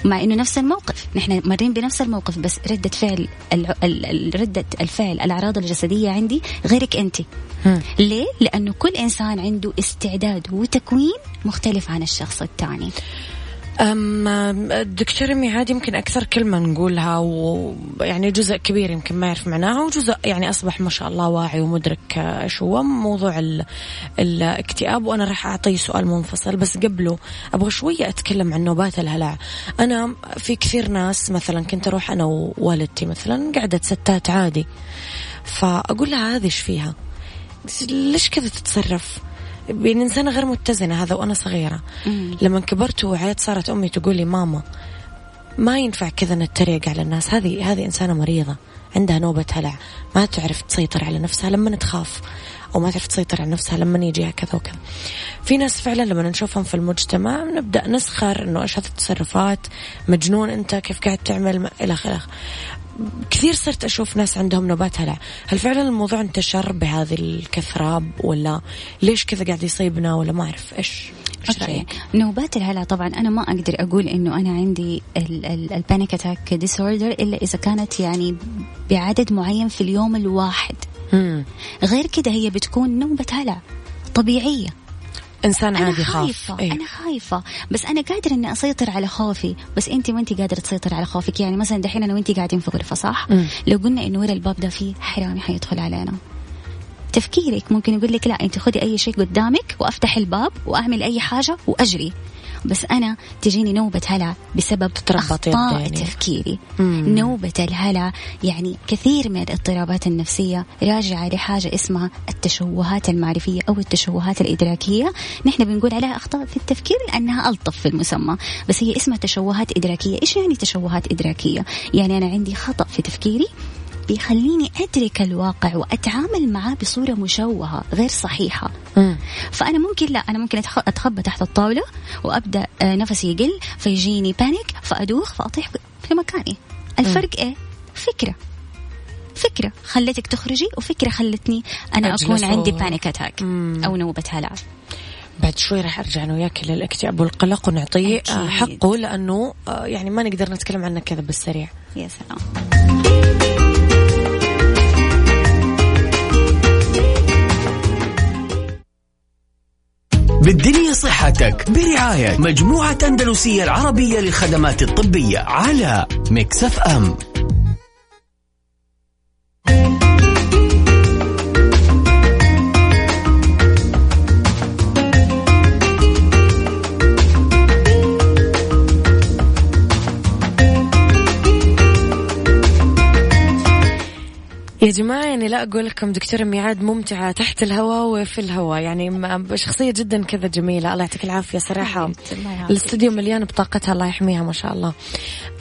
مع إنه نفس الموقف نحن مارين بنفس الموقف بس ردة فعل الع- ال- ال- ردة الفعل الأعراض الجسدية عندي غيرك أنت. ليه؟ لأنه كل إنسان عنده استعداد وتكوين مختلف عن الشخص الثاني أم دكتورة ميعاد يمكن أكثر كلمة نقولها ويعني جزء كبير يمكن ما يعرف معناها وجزء يعني أصبح ما شاء الله واعي ومدرك آه، إيش هو موضوع ال- الاكتئاب. وأنا راح أعطيه سؤال منفصل بس قبله أبغى شوية أتكلم عن نوبات الهلع. أنا في كثير ناس مثلا كنت أروح أنا ووالدتي مثلا قعدة ستات عادي. فأقول لها هذه إيش فيها؟ ليش كذا تتصرف؟ بين إنسانة غير متزنة هذا وأنا صغيرة. مم. لما كبرت ووعيت صارت أمي تقول لي ماما ما ينفع كذا نتريق على الناس. هذه هذه إنسانة مريضة عندها نوبة هلع ما تعرف تسيطر على نفسها لما تخاف أو ما تعرف تسيطر على نفسها لما يجيها كذا وكذا. في ناس فعلا لما نشوفهم في المجتمع نبدأ نسخر إنه إيش هذه التصرفات؟ مجنون أنت كيف قاعد تعمل؟ إلى آخره. كثير صرت أشوف ناس عندهم نوبات هلع هل فعلا الموضوع انتشر بهذه الكثرة ولا ليش كذا قاعد يصيبنا ولا ما أعرف إيش okay. نوبات الهلع طبعا أنا ما أقدر أقول إنه أنا عندي ال panic attack disorder إلا إذا كانت يعني بعدد معين في اليوم الواحد. مم. غير كده هي بتكون نوبة هلع طبيعية. إنسان أنا عادي خايفة خاف إيه. أنا خايفة بس أنا قادرة إني أسيطر على خوفي بس أنت ما أنت قادرة تسيطر على خوفك يعني مثلا دحين أنا وأنت قاعدين في غرفة صح؟ مم. لو قلنا إنه ورا الباب ده فيه حرامي حيدخل علينا تفكيرك ممكن يقول لك لا أنت خدي أي شيء قدامك وأفتح الباب وأعمل أي حاجة وأجري بس أنا تجيني نوبة هلع بسبب أخطاء. تفكيري مم. نوبة الهلع يعني كثير من الاضطرابات النفسية راجعة لحاجة اسمها التشوهات المعرفية أو التشوهات الإدراكية نحن بنقول عليها أخطاء في التفكير لأنها ألطف في المسمى بس هي اسمها تشوهات إدراكية إيش يعني تشوهات إدراكية؟ يعني أنا عندي خطأ في تفكيري بيخليني أدرك الواقع وأتعامل معاه بصورة مشوهة غير صحيحة. مم. فأنا ممكن لا أنا ممكن أتخ- أتخبى تحت الطاولة وأبدأ آه، نفسي يقل فيجيني بانيك فأدوخ فأطيح في مكاني. الفرق إيه؟ فكرة. فكرة خلتك تخرجي وفكرة خلتني أنا أكون عندي panic attack. أو نوبة هلع. بعد شوي راح أرجع أنا وياك للاكتئاب والقلق ونعطيه أكيد. آه، حقه لأنه آه، يعني ما نقدر نتكلم عنه كذا بالسريع. يا سلام. بالدنيا صحتك. برعاية مجموعة أندلسية العربية للخدمات الطبية على Mix FM. يا جماعة يعني لا أقول لكم دكتورة ميعاد ممتعة تحت الهواء وفي الهواء. يعني شخصية جدا كذا جميلة. الله يعطيك العافية صراحة. الاستوديو مليان بطاقتها الله يحميها ما شاء الله.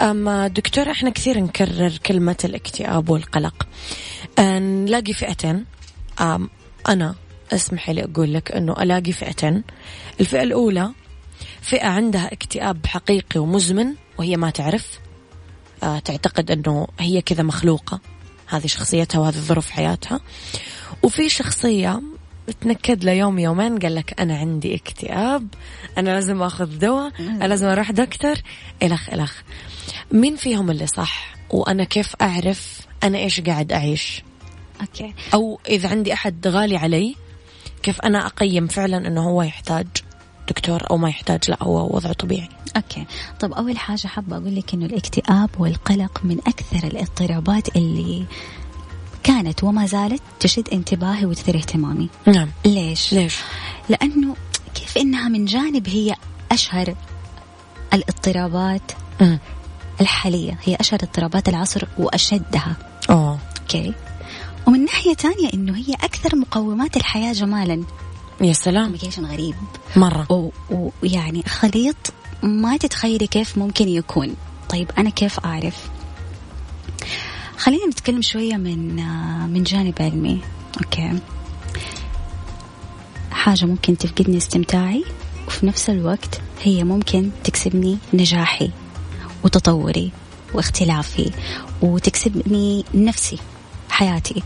أما دكتورة إحنا كثير نكرر كلمة الاكتئاب والقلق. أه، نلاقي فئتين. أنا اسمحي لي أقول لك أنه ألاقي فئتين. الفئة الأولى فئة عندها اكتئاب حقيقي ومزمن وهي ما تعرف. آه، تعتقد أنه هي كذا مخلوقة. هذه شخصيتها وهذه ظروف حياتها. وفي شخصية تنكد له يوم يومين قال لك أنا عندي اكتئاب أنا لازم أخذ دواء أنا لازم أروح دكتور. إلخ إلخ. مين فيهم اللي صح؟ وأنا كيف أعرف أنا إيش قاعد أعيش؟ أوكي. أو إذا عندي أحد غالي علي كيف أنا أقيم فعلا أنه هو يحتاج؟ دكتور أو ما يحتاج لا هو وضعه طبيعي. Okay. طب أول حاجة حابة أقول لك إنه الاكتئاب والقلق من أكثر الاضطرابات اللي كانت وما زالت تشد انتباهي وتثير اهتمامي. نعم. ليش؟ ليش؟ لأنه كيف إنها من جانب هي أشهر الاضطرابات. الحالية. هي أشهر اضطرابات العصر وأشدها. أوه. Okay. ومن ناحية تانية إنه هي أكثر مقومات الحياة جمالا. يا سلام. communication غريب. مرة. ويعني خليط ما تتخيلي كيف ممكن يكون. طيب أنا كيف أعرف؟ خلينا نتكلم شوية من آه، من جانب علمي. okay. حاجة ممكن تفقدني استمتاعي وفي نفس الوقت هي ممكن تكسبني نجاحي وتطوري واختلافي وتكسبني نفسي حياتي.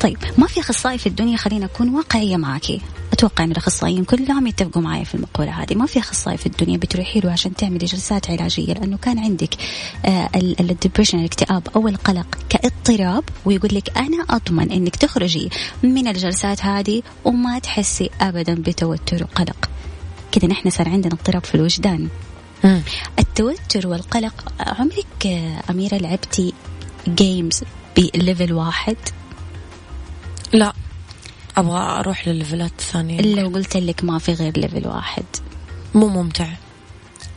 طيب ما في أخصائي في الدنيا خلينا أكون واقعية معك أتوقع ان الأخصائيين كلهم يتفقوا معي في المقولة هذه. ما في أخصائي في الدنيا بتروحي له عشان تعملي جلسات علاجية لأنه كان عندك آه الدبريشن الاكتئاب أو القلق كاضطراب ويقول لك أنا أضمن إنك تخرجي من الجلسات هذه وما تحسي ابدا بتوتر وقلق. كذا نحن صار عندنا اضطراب في الوجدان. مم. التوتر والقلق عمرك آه، أميرة لعبتي games ب level واحد؟ لا. أبغى أروح للل levelات الثانية. لو قلت لك ما في غير level واحد. مو ممتع.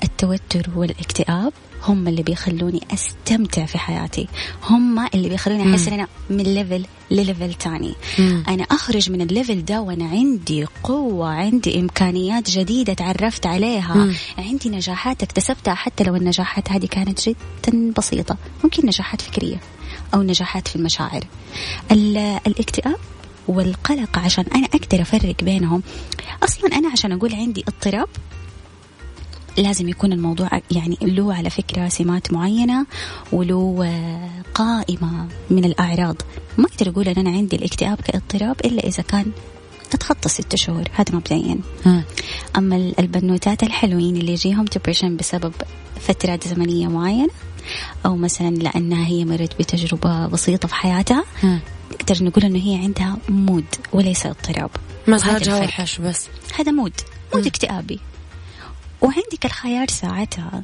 التوتر والاكتئاب هم اللي بيخلوني أستمتع في حياتي. هم اللي بيخلوني أحس إن أنا من level ل level تاني. مم. أنا أخرج من ال level ده وأنا عندي قوة عندي إمكانيات جديدة تعرفت عليها. مم. عندي نجاحات اكتسبتها حتى لو النجاحات هذه كانت جدا بسيطة. ممكن نجاحات فكرية أو نجاحات في المشاعر. ال- الاكتئاب والقلق عشان أنا أقدر أفرق بينهم أصلا أنا عشان أقول عندي اضطراب لازم يكون الموضوع يعني له على فكرة سمات معينة وله آه، قائمة من الأعراض ما أقدر أقول أن أنا عندي الاكتئاب كاضطراب إلا إذا كان تتخطى ست شهور هذا مبدئيا. أما ال- البنوتات الحلوين اللي يجيهم ديبريشن بسبب فترات زمنية معينة أو مثلا لأنها هي مرت بتجربة بسيطة في حياتها. نقدر نقول أنه هي عندها mood وليس اضطراب. مزاجها. وحش بس. هذا mood mood اكتئابي. وعندك الخيار ساعتها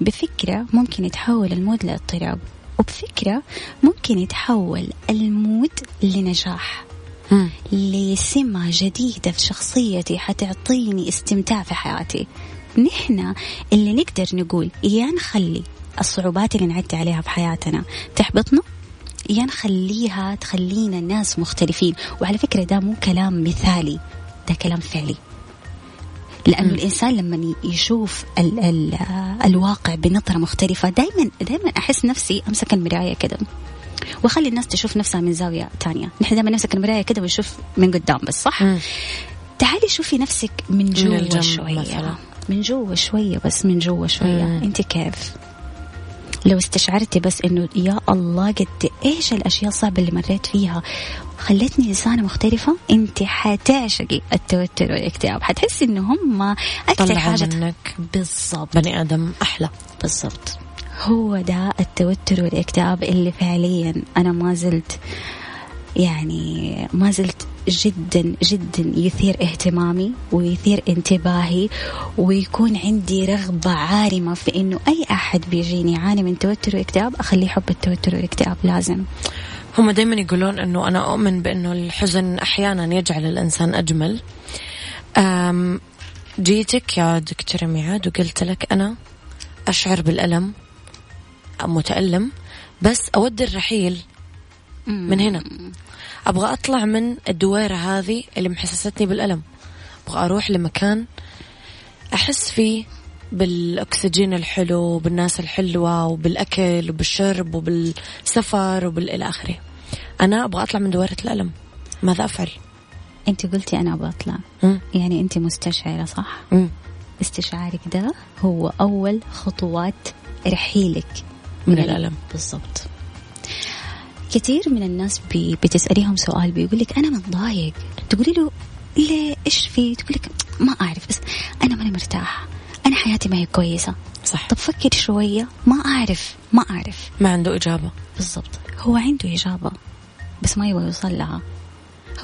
بفكرة ممكن يتحول ال mood لاضطراب وبفكرة ممكن يتحول ال mood لنجاح. مم. لسمة جديدة في شخصيتي حتعطيني استمتاع في حياتي. نحن اللي نقدر نقول يا نخلي الصعوبات اللي نعدي عليها في حياتنا تحبطنا؟ يا نخليها تخلينا ناس مختلفين. وعلى فكرة ده مو كلام مثالي ده كلام فعلي. لأنه الإنسان لما يشوف ال ال الواقع بنظرة مختلفة دائما دائما أحس نفسي أمسك المراية كده. وأخلي الناس تشوف نفسها من زاوية تانية. نحن دائما نمسك المراية كده ونشوف من قدام بس صح؟ مم. تعالي شوفي نفسك من جوا شوية. مثلاً. من جوا شوية بس من جوا شوية. مم. أنت كيف؟ لو استشعرتي بس إنه يا الله قد إيش الأشياء الصعبة اللي مريت فيها خلتني إنسانة مختلفة؟ انت حتعشقي التوتر والاكتئاب. حتحسي إنه هم أكثر حاجة منك. بالضبط. بني آدم أحلى. بالضبط. هو ده التوتر والاكتئاب اللي فعليا أنا ما زلت يعني ما زلت جدا جدا يثير اهتمامي ويثير انتباهي ويكون عندي رغبة عارمة في إنه أي أحد بيجيني يعاني من توتر واكتئاب أخليه يحب التوتر والاكتئاب لازم. هم دائما يقولون إنه أنا أؤمن بإنه الحزن أحيانا يجعل الإنسان أجمل. أم جيتك يا دكتورة ميعاد وقلت لك أنا أشعر بالألم متألم بس اود الرحيل من هنا. أبغى أطلع من الدويرة هذه اللي محسستني بالألم. أبغى أروح لمكان أحس فيه بالأكسجين الحلو وبالناس الحلوة وبالأكل وبالشرب وبالسفر وبالى آخره. أنا أبغى أطلع من دويرة الألم. ماذا أفعل؟ أنت قلتي أنا أبغى أطلع. يعني أنت مستشعرة صح؟ مم. استشعارك ده هو أول خطوات رحيلك من الألم. بالضبط. كثير من الناس بي بتسأليهم سؤال بيقول لك أنا متضايق. تقولي له ليه؟ إيش في؟ تقول لك ما أعرف بس أنا ماني مرتاح أنا حياتي ما هي كويسة. صح. طب فكر شوية. ما أعرف ما أعرف. ما عنده إجابة. بالضبط. هو عنده إجابة بس ما يبغى يوصل لها.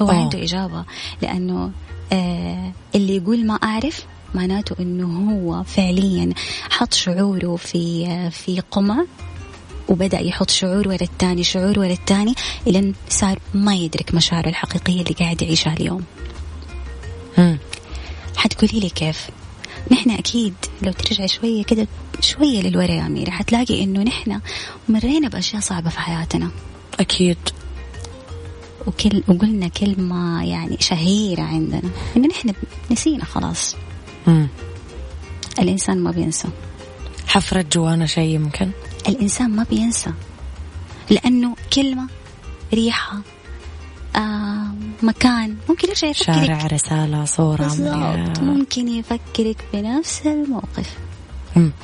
هو أوه. عنده إجابة لأنه آه اللي يقول ما أعرف معناته إنه هو فعليا حط شعوره في آه في قمع. وبدأ يحط شعور ورا التاني شعور ورا التاني إلى صار ما يدرك مشاعره الحقيقية اللي قاعد يعيشها اليوم. حتقولي لي كيف؟ نحن أكيد لو ترجعي شوية كده شوية للورا يا أميرة حتلاقي إنه نحن مرينا بأشياء صعبة في حياتنا. أكيد. وكل وقلنا كلمة يعني شهيرة عندنا إنه نحن نسينا خلاص. مم. الإنسان ما بينسى. حفرت جوانا شيء يمكن؟ الإنسان ما بينسى لأنه كلمة ريحة آه مكان ممكن يرجع يفكرك. شارع رسالة صورة بالضبط. ممكن يفكرك بنفس الموقف.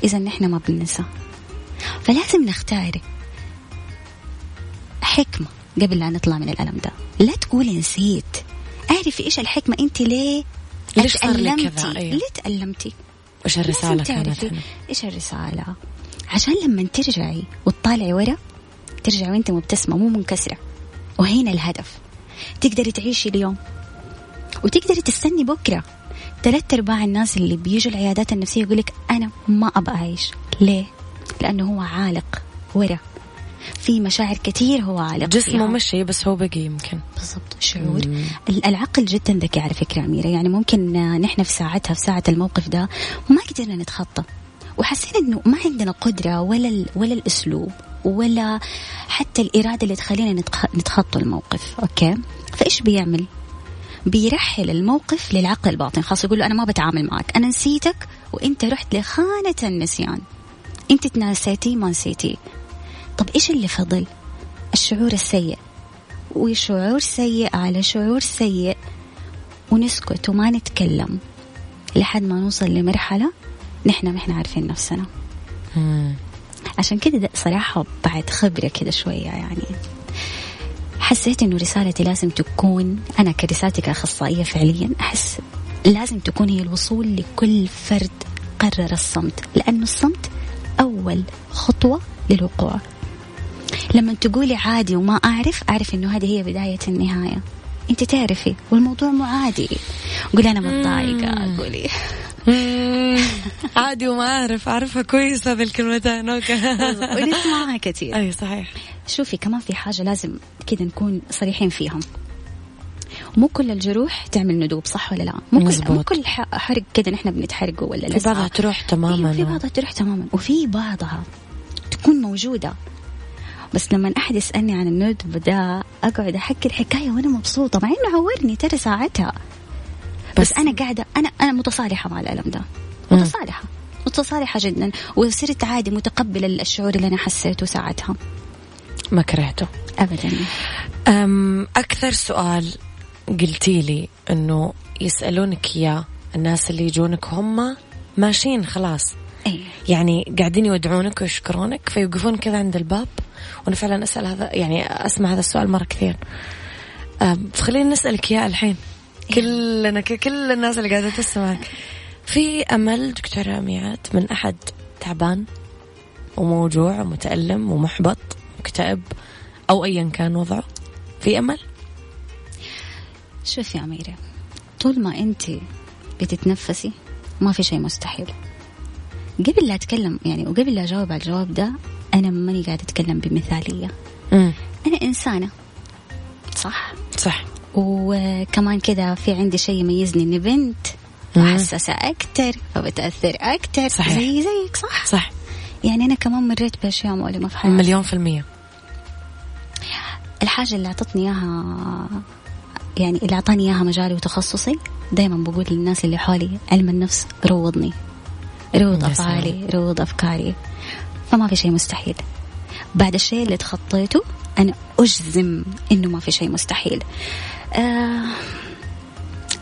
إذا نحن ما بننسى. فلازم نختار حكمة قبل لا نطلع من الألم ده. لا تقولي نسيت. اعرفي إيش الحكمة؟ أنت ليه ليش صار لي كذا؟ تألمتي أيوه. ليه تألمتي؟ وش لازم الرساله كانت إيش الرسالة؟ عشان لما ترجعي وتطالعي ورا ترجعي وانت مبتسمة مو منكسرة. وهنا الهدف. تقدري تعيشي اليوم. وتقدري تستني بكرة. ثلاث أرباع الناس اللي بيجوا العيادات النفسية يقول لك أنا ما أبغى أعيش. ليه؟ لأنه هو عالق ورا. في مشاعر كثير هو عالق جسمه فيها. مشي بس هو بقي يمكن. بالضبط شعور. ال- العقل جدا ذكي على فكرة أميرة. يعني ممكن آه، نحن في ساعتها في ساعة الموقف ده ما قدرنا نتخطى. وحسينا إنه ما عندنا قدرة ولا ولا الأسلوب ولا حتى الإرادة اللي تخلينا نتخ- نتخطى الموقف أوكي؟ فإيش بيعمل؟ بيرحل الموقف للعقل الباطن خلاص يقول له أنا ما بتعامل معك أنا نسيتك وإنت رحت لخانة النسيان. إنت تناسيتي ما نسيتي. طب إيش اللي فضل؟ الشعور السيء. وشعور سيء على شعور سيء. ونسكت وما نتكلم لحد ما نوصل لمرحلة نحن ما إحنا عارفين نفسنا. مم. عشان كده ده صراحة بعد خبرة كده شوية يعني. حسيت إنه رسالتي لازم تكون أنا كرسالتي كاخصائية فعليا أحس لازم تكون هي الوصول لكل فرد قرر الصمت. لأنه الصمت أول خطوة للوقوع. لما تقولي عادي وما أعرف أعرف إنه هذه هي بداية النهاية. أنت تعرفي والموضوع مو عادي. قولي أنا متضايقة قولي. عادي وما أعرف أعرفها كويس هذه الكلمتين أوكي ونسمعها كثير. اي صحيح. شوفي كمان في حاجة لازم كده نكون صريحين فيها مو كل الجروح تعمل ندوب صح ولا لا؟ مو كل, مزبوط. مو كل حرق كده نحن بنتحرقه ولا في لسعة. بعضها تروح تماما. أيوة في بعضها تروح تماما. وفي بعضها تكون موجودة. بس لما أحد يسألني عن الندب ده أقعد أحكي الحكاية وأنا مبسوطة مع إنه عورني ترى ساعتها. بس, بس- أنا قاعدة أنا أنا متصالحة مع الألم ده. مم. متصالحة. متصالحة جدا. وصرت عادي متقبلة الشعور اللي أنا حسيته ساعتها. ما كرهته. أبدا. أم أكثر سؤال قلتي لي إنه يسألونك إياه الناس اللي يجونك هم ماشيين خلاص. أي يعني قاعدين يودعونك ويشكرونك فيوقفون كذا عند الباب. وأنا فعلا أسأل هذا يعني أسمع هذا السؤال مرة كثير. فخلينا نسألك إياه الحين. كلنا كل الناس اللي قاعدة تسمعك. في أمل دكتورة ميعاد من أحد تعبان وموجوع ومتألم ومحبط مكتئب أو أيا كان وضعه؟ في أمل؟ شوف يا أميرة طول ما أنت بتتنفسي ما في شيء مستحيل. قبل لا أتكلم يعني وقبل لا أجاوب على الجواب ده أنا ماني قاعدة أتكلم بمثالية. مم. أنا إنسانة. صح؟ صح. وكمان كذا في عندي شيء يميزني إني بنت مم. وحساسة أكتر فبتأثر أكتر. صحيح. زي زيك صح؟ صح. يعني أنا كمان مريت بأشياء مؤلمة في حياتي مليون في المية. الحاجة اللي أعطتني إياها يعني اللي أعطاني إياها مجالي وتخصصي دائما بقول للناس اللي حولي علم النفس روضني. روض أفعالي روض أفكاري. فما في شيء مستحيل. بعد الشيء اللي تخطيته أنا أجزم إنه ما في شيء مستحيل. آه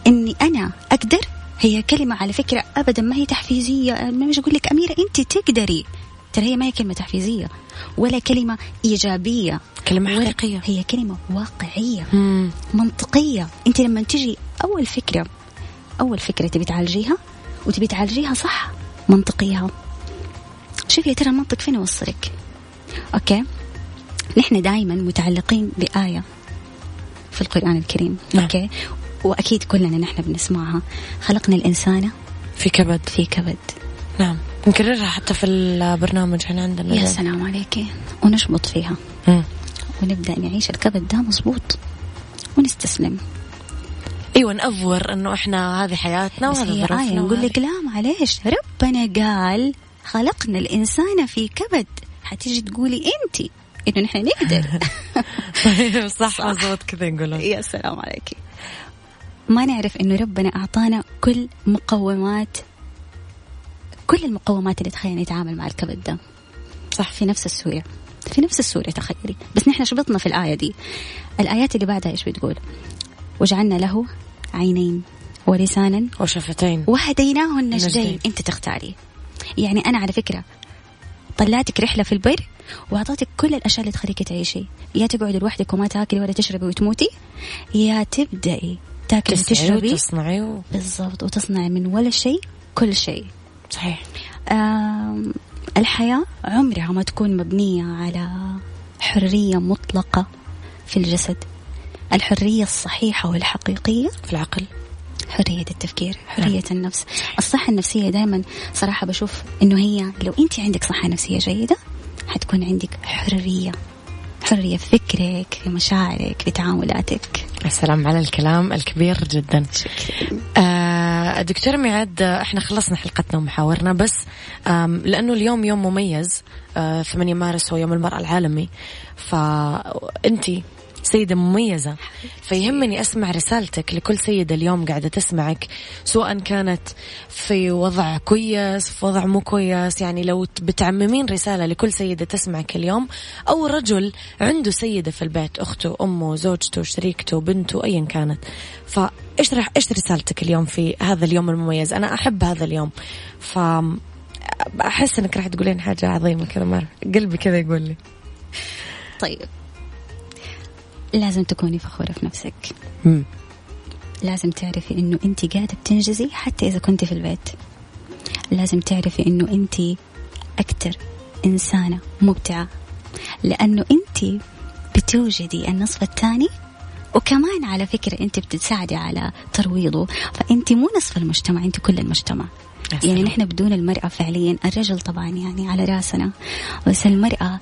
إني أنا أقدر؟ هي كلمة على فكرة أبدا ما هي تحفيزية. ما مش أقول لك أميرة أنت تقدري. ترى هي ما هي كلمة تحفيزية ولا كلمة إيجابية. كلمة حقيقية. هي كلمة واقعية مم. منطقية. أنت لما تجي أول فكرة أول فكرة تبي تعالجيها وتبي تعالجيها صح منطقيها شوفي يا ترى المنطق فين يوصلك؟ Okay؟ نحن دائما متعلقين بآية. في القرآن الكريم. نعم. Okay؟ وأكيد كلنا نحن بنسمعها. خلقنا الإنسان في كبد. في كبد. نعم. نكررها حتى في البرنامج هنا عندنا يا سلام عليك. ونشبط فيها. مم. ونبدأ نعيش الكبد ده مظبوط. ونستسلم. أيوه نأ over إنه إحنا هذه حياتنا وهذا هي آية نقول لك لا معليش. ربنا قال خلقنا الإنسان في كبد. حتيجي تقولي أنت. إنه نحن نقدر. طيب صح مضبوط كذا نقولون يا سلام عليك. ما نعرف إنه ربنا أعطانا كل مقومات كل المقومات اللي تخلينا نتعامل مع الكبد ده. صح في نفس السورة. في نفس السورة تخيلي. بس نحن شبطنا في الآية دي. الآيات اللي بعدها إيش بتقول؟ وجعلنا له عينين ولسانا وشفتين. وهديناه النجدين. أنت تختاري. يعني أنا على فكرة طلعتك رحلة في البر واعطيتك كل الأشياء اللي تخليك تعيشي. يا تقعدي لوحدك وما تاكلي ولا تشربي وتموتي يا تبدأي تاكلي وتشربي. وتصنعي و... بالضبط وتصنعي من ولا شيء كل شيء. صحيح. آم، الحياة عمرها ما تكون مبنية على حرية مطلقة في الجسد. الحرية الصحيحة والحقيقية في العقل. حرية التفكير حرية النفس. الصحة النفسية دائما صراحة بشوف إنه هي لو أنت عندك صحة نفسية جيدة حتكون عندك حرية حرية في فكرك في مشاعرك في تعاملاتك. السلام على الكلام الكبير جدا. آه دكتور ميعاد إحنا خلصنا حلقتنا ومحاورنا بس لأنه اليوم يوم مميز آه 8 مارس هو يوم المرأة العالمي. فانتي سيدة مميزة. فيهمني أسمع رسالتك لكل سيدة اليوم قاعدة تسمعك سواء كانت في وضع كويس في وضع مو كويس يعني لو بتعممين رسالة لكل سيدة تسمعك اليوم أو رجل عنده سيدة في البيت أخته أمه زوجته شريكته بنته أيا كانت. فإيش رح إيش رسالتك اليوم في هذا اليوم المميز؟ أنا أحب هذا اليوم. ف أحس إنك راح تقولين حاجة عظيمة كذا مرة قلبي كذا يقول لي. طيب. لازم تكوني فخورة في نفسك. مم. لازم تعرفي إنه انت قاعدة بتنجزي حتى إذا كنت في البيت. لازم تعرفي إنه انت أكتر إنسانة مبدعة. لأنه انت بتوجدي النصف الثاني وكمان على فكرة انت بتساعدي على ترويضه. فانت مو نصف المجتمع انت كل المجتمع. يعني نحن بدون المرأة فعليا الرجل طبعا يعني على رأسنا. بس المرأة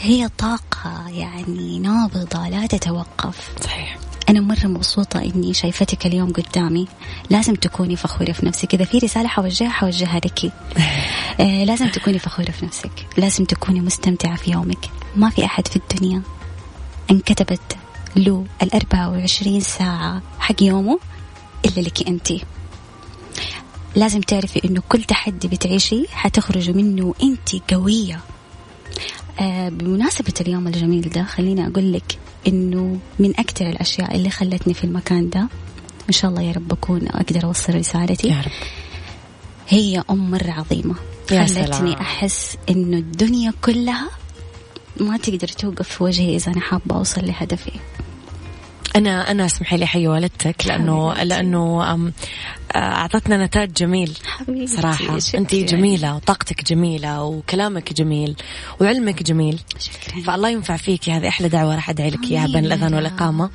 هي طاقة يعني نابضة لا تتوقف. صحيح. أنا مرة مبسوطة إني شايفتك اليوم قدامي. لازم تكوني فخورة في نفسك. إذا في رسالة حوجهها حوجهها لك. آه لازم تكوني فخورة في نفسك. لازم تكوني مستمتعة في يومك. ما في أحد في الدنيا. انكتبت له الأربعة وعشرين ساعة حق يومه إلا لك أنت. لازم تعرفي إنه كل تحدي بتعيشيه حتخرجي منه أنت قوية. بمناسبة اليوم الجميل ده خليني أقول لك إنه من أكثر الأشياء اللي خلتني في المكان ده إن شاء الله يا رب أكون أقدر أوصل رسالتي يا رب. هي أم مرة عظيمة. يا خلتني سلام. أحس إنه الدنيا كلها ما تقدر توقف في وجهي إذا أنا حابة أوصل لهدفي. أنا أنا اسمحي لي أحيي والدتك لأنه حبيبتي. لأنه آه، أعطتنا نتاج جميل حبيبتي صراحة. أنت جميلة وطاقتك جميلة وكلامك جميل وعلمك جميل شكرا فالله ينفع فيكي هذه أحلى دعوة راح أدعي لك إياها بين. الأذان والإقامة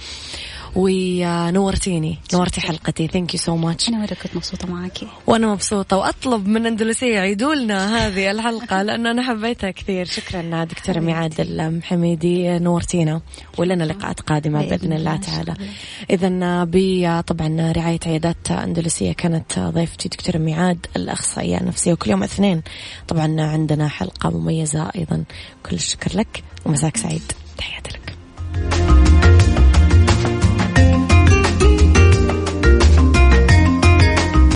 ونورتيني. نورتي حلقتي. thank you so much أنا مره كنت مبسوطة معاكي وأنا مبسوطة وأطلب من أندلسية يعيدوا لنا هذه الحلقة لأنه أنا حبيتها كثير. شكرا دكتورة ميعاد المحميدي نورتينا ولنا لقاءات قادمة بإذن الله تعالى. اذا طبعا رعاية عيادات أندلسية كانت ضيفتي دكتورة ميعاد الأخصائية النفسية وكل يوم اثنين. طبعا عندنا حلقة مميزة أيضا. كل الشكر لك ومساك سعيد. تحياتي لك.